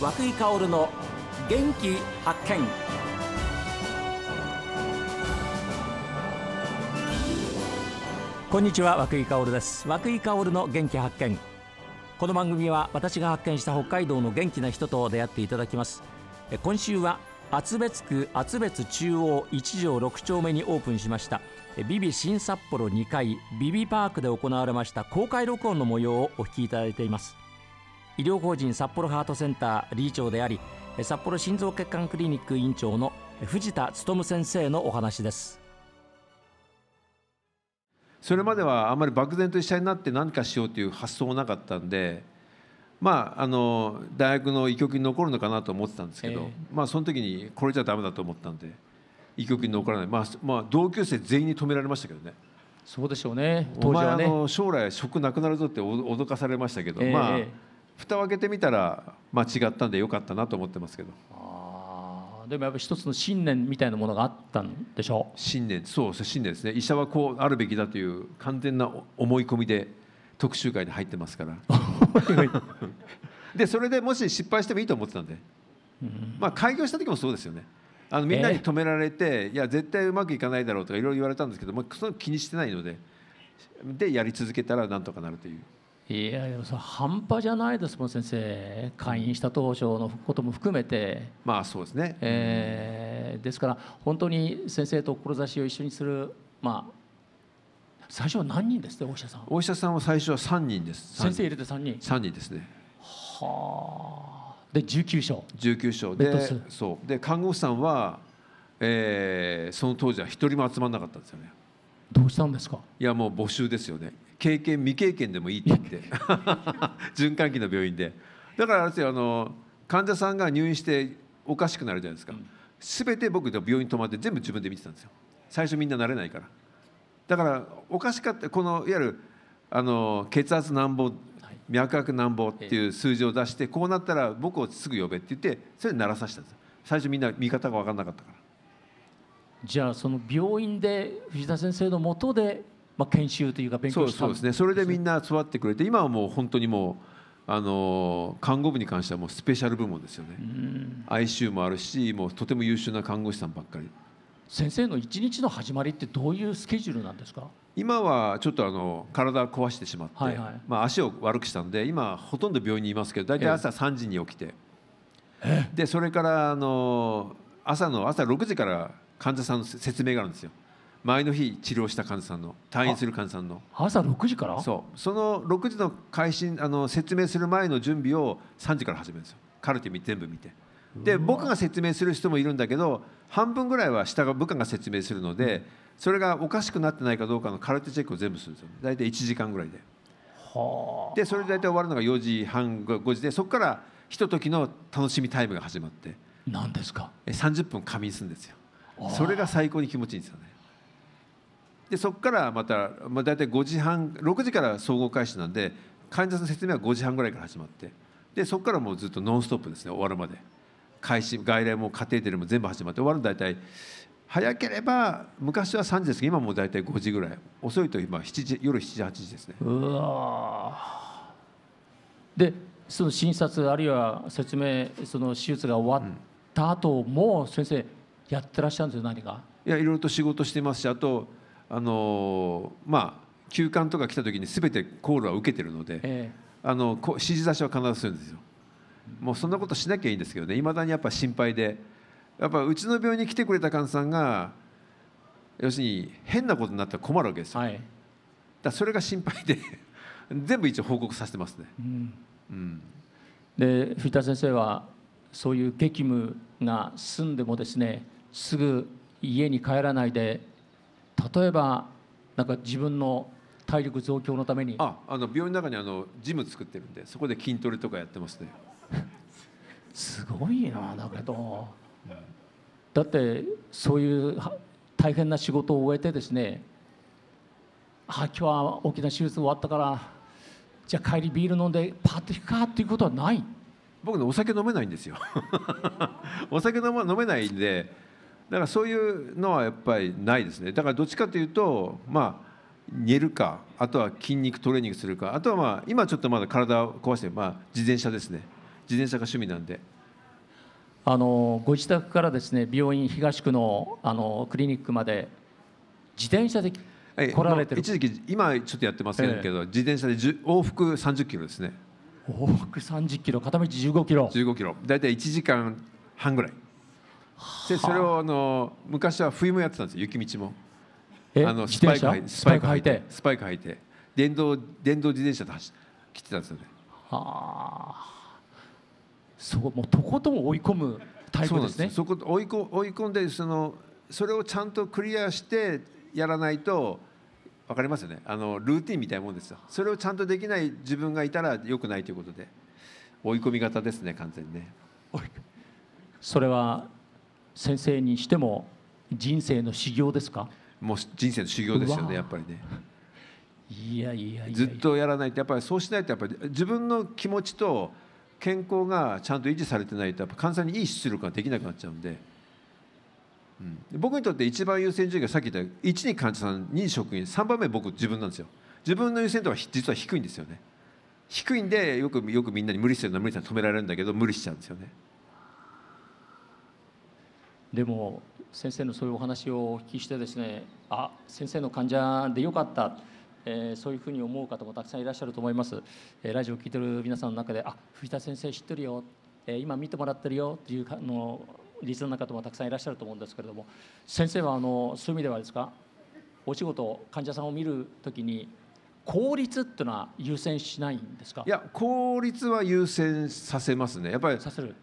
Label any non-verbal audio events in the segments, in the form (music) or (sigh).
和久井薫の元気発見。こんにちは和久井薫です。和久井薫の元気発見。この番組は私が発見した北海道の元気な人と出会っていただきます。今週は厚別区厚別中央1条6丁目にオープンしましたビビ新札幌2階ビビパークで行われました公開録音の模様をお聞きいただいています。医療法人札幌ハートセンター理事長であり札幌心臓血管クリニック院長の藤田勉先生のお話です。それまではあまり漠然と医者になって何かしようという発想もなかったんでまああの大学の医局に残るのかなと思ってたんですけど、えー、まあその時にこれじゃダメだと思ったんで医局に残らない、まあ、まあ同級生全員に止められましたけどね。そうでしょうね。当時はね。お前あの将来職なくなるぞって脅かされましたけど、えー、まあ蓋を開けてみたら間違ったんでよかったなと思ってますけど。でもやっぱり一つの信念みたいなものがあったんでしょう？信念。そう信念ですね。医者はこうあるべきだという完全な思い込みで特集会に入ってますから。(laughs) でそれでもし失敗してもいいと思ってたんで、うん、まあ開業した時もそうですよね。あのみんなに止められて、えー、いや絶対うまくいかないだろうとかいろいろ言われたんですけどもその気にしてないので。でやり続けたらなんとかなるという。いやでもそ半端じゃないですもん先生。会員した当初のことも含めて。まあそうですね、えー、ですから本当に先生と志を一緒にするまあ最初は何人ですねお医者さん。お医者さんは最初は3人です。先生入れて3人。3人ですね。はあ。で19床19床でそう。で看護師さんは、えー、その当時は一人も集まらなかったんですよね。どうしたんですか？いやもう募集ですよね経験未経験でもいいって言って。(laughs) 循環器の病院で。だからあれですよあの患者さんが入院しておかしくなるじゃないですか、すべて僕で病院泊まって全部自分で見てたんですよ。最初みんな慣れないから。だからおかしかったこのいわゆるあの血圧なんぼ脈拍なんぼっていう数字を出してこうなったら僕をすぐ呼べって言ってそれで鳴らさせたんです最初みんな見方が分からなかったから。じゃあその病院で藤田先生のもとでまあ、研修というか勉強そうですね。それでみんな育ってくれて今はもう本当にもうあの看護部に関してはもうスペシャル部門ですよね。ICU もあるしもうとても優秀な看護師さんばっかり。先生の一日の始まりってどういうスケジュールなんですか？今はちょっとあの体を壊してしまって、はいはい、まあ、足を悪くしたんで今ほとんど病院にいますけど大体朝3時に起きて、でそれからあの朝の朝6時から患者さんの説明があるんですよ前の日治療した患者さんの退院する患者さんの。朝6時から？そう。その6時の開始あの説明する前の準備を3時から始めるんですよ。カルテ全部見て。で僕が説明する人もいるんだけど半分ぐらいは下が部下が説明するので、うん、それがおかしくなってないかどうかのカルテチェックを全部するんですよ。大体1時間ぐらいで。でそれで大体終わるのが4時半5時でそこからひとときの楽しみタイムが始まって。何ですか？30分仮眠するんですよ。それが最高に気持ちいいんですよねでそこからまた、まあ、大体5時半6時から総合開始なんで患者さんの説明は5時半ぐらいから始まってでそこからもうずっとノンストップですね終わるまで。開始外来もカテーテルも全部始まって終わるの大体早ければ昔は3時ですけど今もう大体5時ぐらい。遅いと今7時夜7時8時ですね。うわでその診察あるいは説明その手術が終わった後も先生やってらっしゃるんですよ何か？いやいろいろと仕事してますしあとあのまあ休館とか来た時に全てコールは受けてるので、えー、あの指示出しは必ずするんですよ。もうそんなことしなきゃいいんですけどねいまだにやっぱ心配でやっぱうちの病院に来てくれた患者さんが要するに変なことになったら困るわけですよ。はい、だそれが心配で (laughs) 全部一応報告させてますね。うん、うん、で藤田先生はそういう激務が済んでもですねすぐ家に帰らないで例えばなんか自分の体力増強のために。ああの病院の中にあのジム作ってるんでそこで筋トレとかやってますね。(laughs) すごいなだけど、だってそういう大変な仕事を終えてですねあ今日は大きな手術終わったからじゃあ帰りビール飲んでパッと引くかっていうことはない。僕ねお酒飲めないんですよ。(laughs) お酒飲,、ま、飲めないんでだからそういうのはやっぱりないですね。だからどっちかというとまあ寝るかあとは筋肉トレーニングするかあとはまあ今ちょっとまだ体を壊して、まあ、自転車ですね。自転車が趣味なんで。あのご自宅からですね病院東区のあのクリニックまで自転車ではい来られてる。一時期今ちょっとやってませんけど、自転車で10往復30キロですね。往復30キロ片道15キロ。15キロ。大体1時間半ぐらいでそれをあ。の昔は冬もやってたんですよ雪道も。えあの自転車？履いスパイク履いて？スパイク履いて電動電動自転車で走来てたんですよね。はあ。そうもうとことん追い込むタイプですね。そこ追いこ追い込んでそのそれをちゃんとクリアしてやらないと分かりますよね。あのルーティンみたいなもんですよ。それをちゃんとできない自分がいたら良くないということで。追い込み型ですね完全にね。それは先生にしても人生の修行ですか？もう人生の修行ですよねやっぱりね。いやいやいやずっとやらないとやっぱりそうしないとやっぱり自分の気持ちと健康がちゃんと維持されてないとやっぱ患者さんにいい出力ができなくなっちゃうんで、うん、僕にとって一番優先順位がさっき言った1に患者さん2に職員3番目僕自分なんですよ。自分の優先度はひ実は低いんですよね。低いんでよくよくみんなに無理してるな無理して止められるんだけど無理しちゃうんですよねでも先生のそういうお話をお聞きしてですねあ先生の患者でよかった、えーそういうふうに思う方もたくさんいらっしゃると思います、えーラジオを聞いてる皆さんの中であ藤田先生知ってるよ、えー今見てもらってるよっていうのリスナーの方もたくさんいらっしゃると思うんですけれども先生はあのそういう意味ではですかお仕事患者さんを見るときに効率っていうのは優先しないんですか？いや効率は優先させますね。やっぱりさせる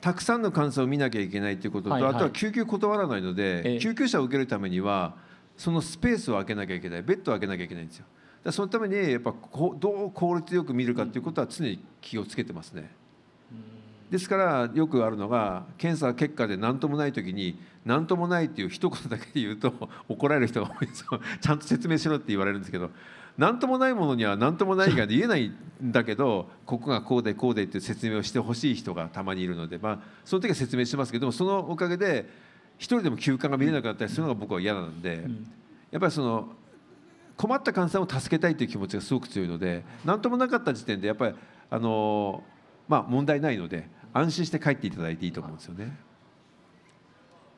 たくさんの患者さんを見なきゃいけないということと、はいはい。あとは救急断らないので、ええ。救急車を受けるためにはそのスペースを空けなきゃいけないベッドを空けなきゃいけないんですよ。だそのためにやっぱこうどう効率よく見るかということは常に気をつけてますね。ですからよくあるのが検査結果で何ともない時に何ともないっていう一言だけで言うと怒られる人が多いんですよ。ちゃんと説明しろって言われるんですけど何ともないものには何ともないが言えないんだけどここがこうでこうでって説明をしてほしい人がたまにいるのでまあその時は説明しますけどもそのおかげで一人でも休暇が見れなくなったりするのが僕は嫌なんで、やっぱりその困った患者さんを助けたいという気持ちがすごく強いので何ともなかった時点でやっぱりあのまあ問題ないので安心して帰っていただいていいと思うんですよね。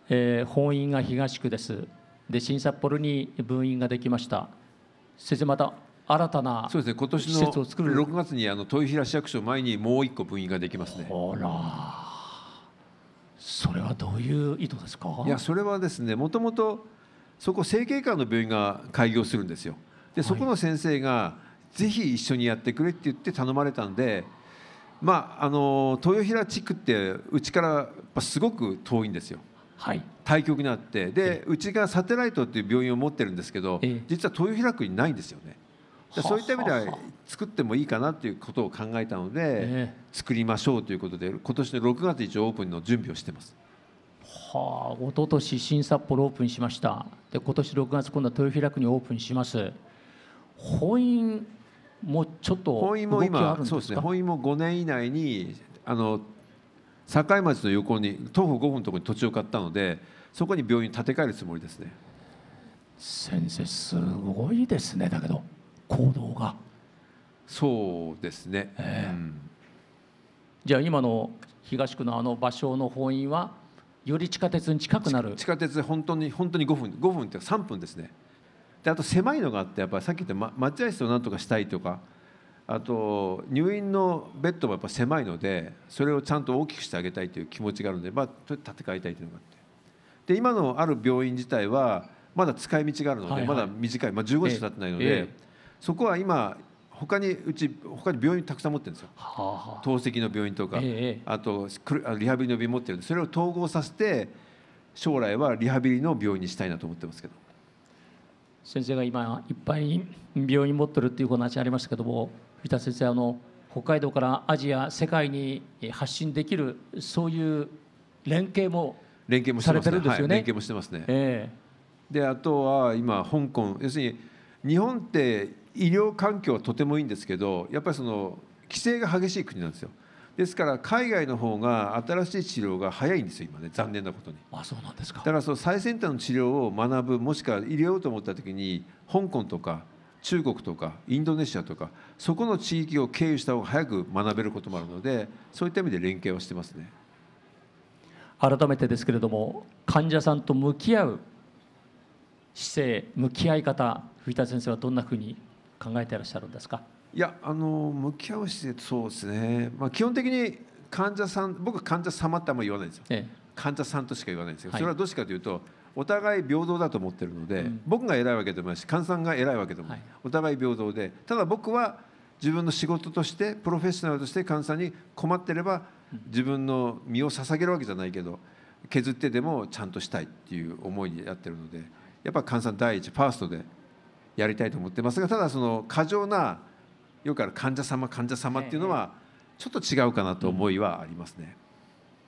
えー本院が東区です。で新札幌に分院ができました先生また新たなそうですね今年施設を作るの6月にあの豊平市役所前にもう一個分院ができますね。ほらそれはどういう意図ですか？いやそれはですねもともとそこ整形科の病院が開業するんですよ。でそこの先生がぜひ一緒にやってくれって言って頼まれたんでまああの豊平地区ってうちからやっぱすごく遠いんですよ。はい。対局にあってでうちがサテライトっていう病院を持ってるんですけどええ。実は豊平区にないんですよね。でそういった意味では作ってもいいかなっていうことを考えたのでえ作りましょうということで今年の6月一応オープンの準備をしてます。はあ一昨年新札幌オープンしました。で今年6月今度は豊平区にオープンします。本院もちょっと本院も今そうですね本院も5年以内にあの境町の横に徒歩5分のところに土地を買ったのでそこに病院建て替えるつもりですね。先生すごいですね。だけど行動が。そうですね、うん。じゃあ今の東区のあの場所の本院はより地下鉄に近くなる。地下鉄で本当に本当に5分5分って3分ですね。であと狭いのがあってやっぱりさっき言ったま待合室をなんとかしたいとかあと入院のベッドもやっぱ狭いのでそれをちゃんと大きくしてあげたいという気持ちがあるので、まあ、それ建て替えたいというのがあって。で今のある病院自体はまだ使い道があるので、はいはい。まだ短い、まあ、15日しか経ってないので、ええ。ええそこは今他にうち他に病院たくさん持ってるんですよ。はあはあ。透析の病院とか、ええあとリハビリの病院持ってるんでそれを統合させて将来はリハビリの病院にしたいなと思ってますけど。先生が今いっぱい病院持ってるっていうお話ありましたけども藤田先生あの北海道からアジア世界に発信できるそういう連携も、連携もされてるんですよね。はい、連携もしてますね。えであとは今香港。要するに日本って医療環境はとてもいいんですけどやっぱりその規制が激しい国なんですよ。ですから海外の方が新しい治療が早いんですよ今ね。残念なことに。えあそうなんですか。だからその最先端の治療を学ぶもしくは入れようと思った時に香港とか中国とかインドネシアとかそこの地域を経由した方が早く学べることもあるのでそういった意味で連携をしてますね。改めてですけれども患者さんと向き合う姿勢向き合い方藤田先生はどんなふうに考えていらっしゃるんですか？いやあの向き合う姿勢そうですね、まあ、基本的に患者さん僕患者様ってあんまり言わないんですよ、ええ。患者さんとしか言わないんですよ、はい。それはどうしてかというとお互い平等だと思ってるので、うん。僕が偉いわけでもないし患者さんが偉いわけでもない、はい。お互い平等で。ただ僕は自分の仕事としてプロフェッショナルとして患者さんに困ってれば自分の身を捧げるわけじゃないけど削ってでもちゃんとしたいっていう思いでやってるのでやっぱ患者さん第一ファーストでやりたいと思ってますがただその過剰なよくある患者様患者様っていうのはちょっと違うかなと思いはありますね。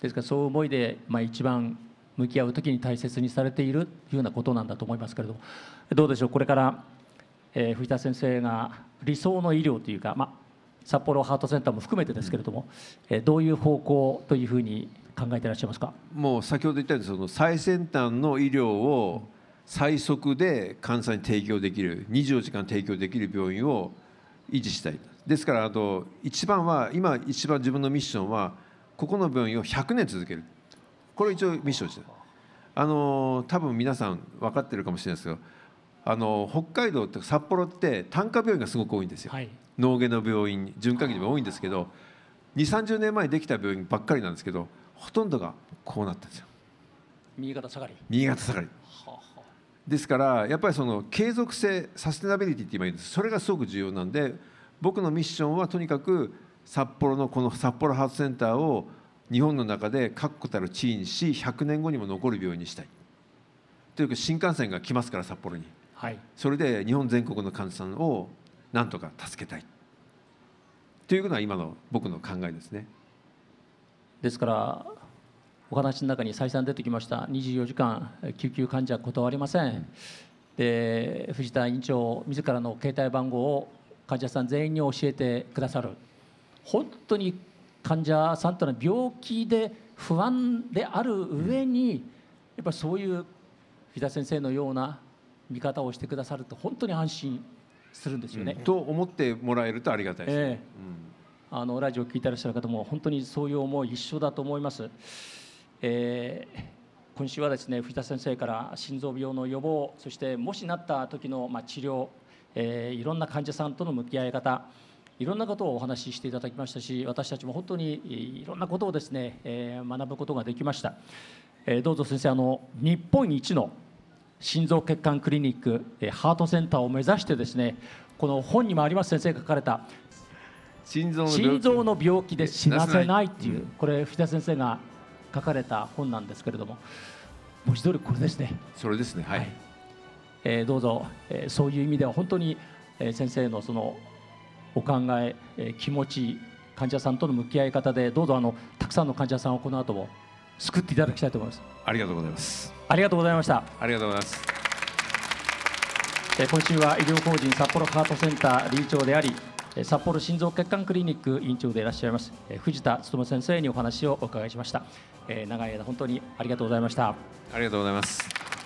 ですからそう思いで、まあ、一番向き合う時に大切にされているというようなことなんだと思いますけれどもどうでしょうこれから、えー藤田先生が理想の医療というか、ま、札幌ハートセンターも含めてですけれども、えーどういう方向というふうに考えていらっしゃいますか？もう先ほど言ったようにその最先端の医療を最速で患者さんに提供できる24時間提供できる病院を維持したいですからあと一番は今一番自分のミッションはここの病院を100年続ける。これ一応ミッションです。あの多分皆さん分かってるかもしれないですけどあの北海道って札幌って単科病院がすごく多いんですよ、はい。脳外の病院循環器でも多いんですけど2 3 0年前にできた病院ばっかりなんですけどほとんどがこうなったんですよ。右肩下がり。新潟下がり。ですからやっぱりその継続性サステナビリティって今言うんです。それがすごく重要なんで僕のミッションはとにかく札幌のこの札幌ハセンターを日本の中で確固たる地位にし100年後にも残る病院にしたい。というか新幹線が来ますから札幌に。はい。それで日本全国の患者さんをなんとか助けたい。というのが今の僕の考えですね。ですからお話の中に再三出てきました24時間救急患者断りません、で藤田院長自らの携帯番号を患者さん全員に教えてくださる。本当に患者さんというのは病気で不安である上にやっぱりそういう藤田先生のような見方をしてくださると本当に安心するんですよね。と思ってもらえるとありがたいですね。ええ。あのラジオを聞いていらっしゃる方も本当にそういう思い一緒だと思います、えー今週はですね藤田先生から心臓病の予防そしてもしなった時のまあ治療、えーいろんな患者さんとの向き合い方いろんなことをお話ししていただきましたし私たちも本当にいろんなことをですね、えー学ぶことができました、えーどうぞ先生あの日本一の心臓血管クリニックえーハートセンターを目指してですねこの本にもあります先生が書かれた心臓の病気。で死なせないっていううん。これ藤田先生が書かれた本なんですけれども文字通りこれですね、それですね。はい。えーどうぞ、えーそういう意味では本当に、えー先生のそのお考ええー気持ち患者さんとの向き合い方でどうぞあのたくさんの患者さんをこの後も救っていただきたいと思いますありがとうございます。ありがとうございましたありがとうございます。えー今週は医療法人札幌ハートセンター理事長でありえー札幌心臓血管クリニック院長でいらっしゃいますえー藤田勉先生にお話をお伺いしましたえー長い間本当にありがとうございましたありがとうございます。